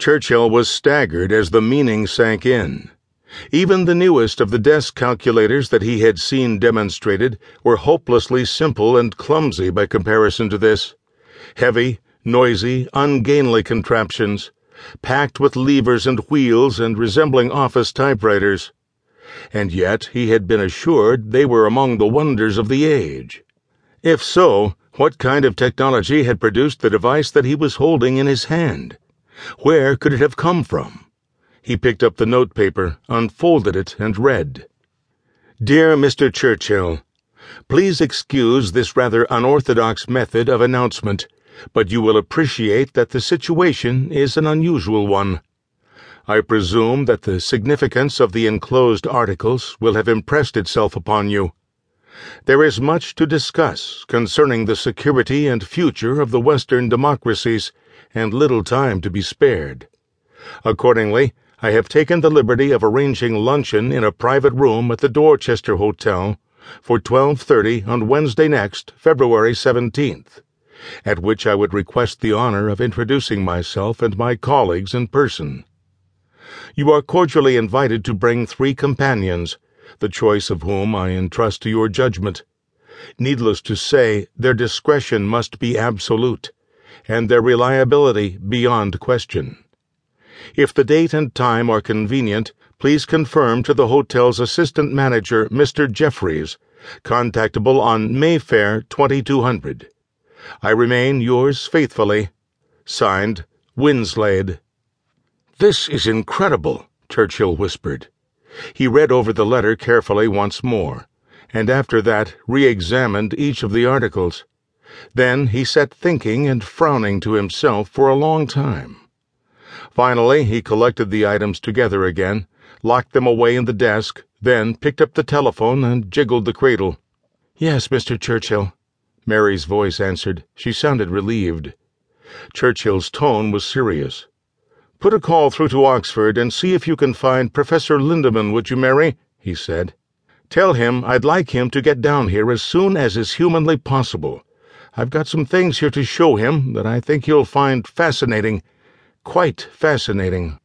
Churchill was staggered as the meaning sank in. Even the newest of the desk calculators that he had seen demonstrated were hopelessly simple and clumsy by comparison to this. Heavy, noisy, ungainly contraptions, packed with levers and wheels and resembling office typewriters. And yet he had been assured they were among the wonders of the age. If so, what kind of technology had produced the device that he was holding in his hand? Where could it have come from? He picked up the notepaper, unfolded it, and read Dear Mr. Churchill, Please excuse this rather unorthodox method of announcement, but you will appreciate that the situation is an unusual one. I presume that the significance of the enclosed articles will have impressed itself upon you. There is much to discuss concerning the security and future of the Western democracies, and little time to be spared. Accordingly, I have taken the liberty of arranging luncheon in a private room at the Dorchester Hotel for 12:30 on Wednesday next, February 17th, at which I would request the honor of introducing myself and my colleagues in person. You are cordially invited to bring three companions, the choice of whom I entrust to your judgment. Needless to say, their discretion must be absolute, and their reliability beyond question. If the date and time are convenient, please confirm to the hotel's assistant manager, Mr. Jeffries, contactable on Mayfair 2200. I remain yours faithfully. Signed, Winslade. This is incredible, Churchill whispered. He read over the letter carefully once more, and after that re examined each of the articles. Then he sat thinking and frowning to himself for a long time. Finally, he collected the items together again, locked them away in the desk, then picked up the telephone and jiggled the cradle. Yes, Mr. Churchill. Mary's voice answered. She sounded relieved. Churchill's tone was serious. Put a call through to Oxford and see if you can find Professor Lindemann, would you, Mary? he said. Tell him I'd like him to get down here as soon as is humanly possible. I've got some things here to show him that I think he'll find fascinating, quite fascinating.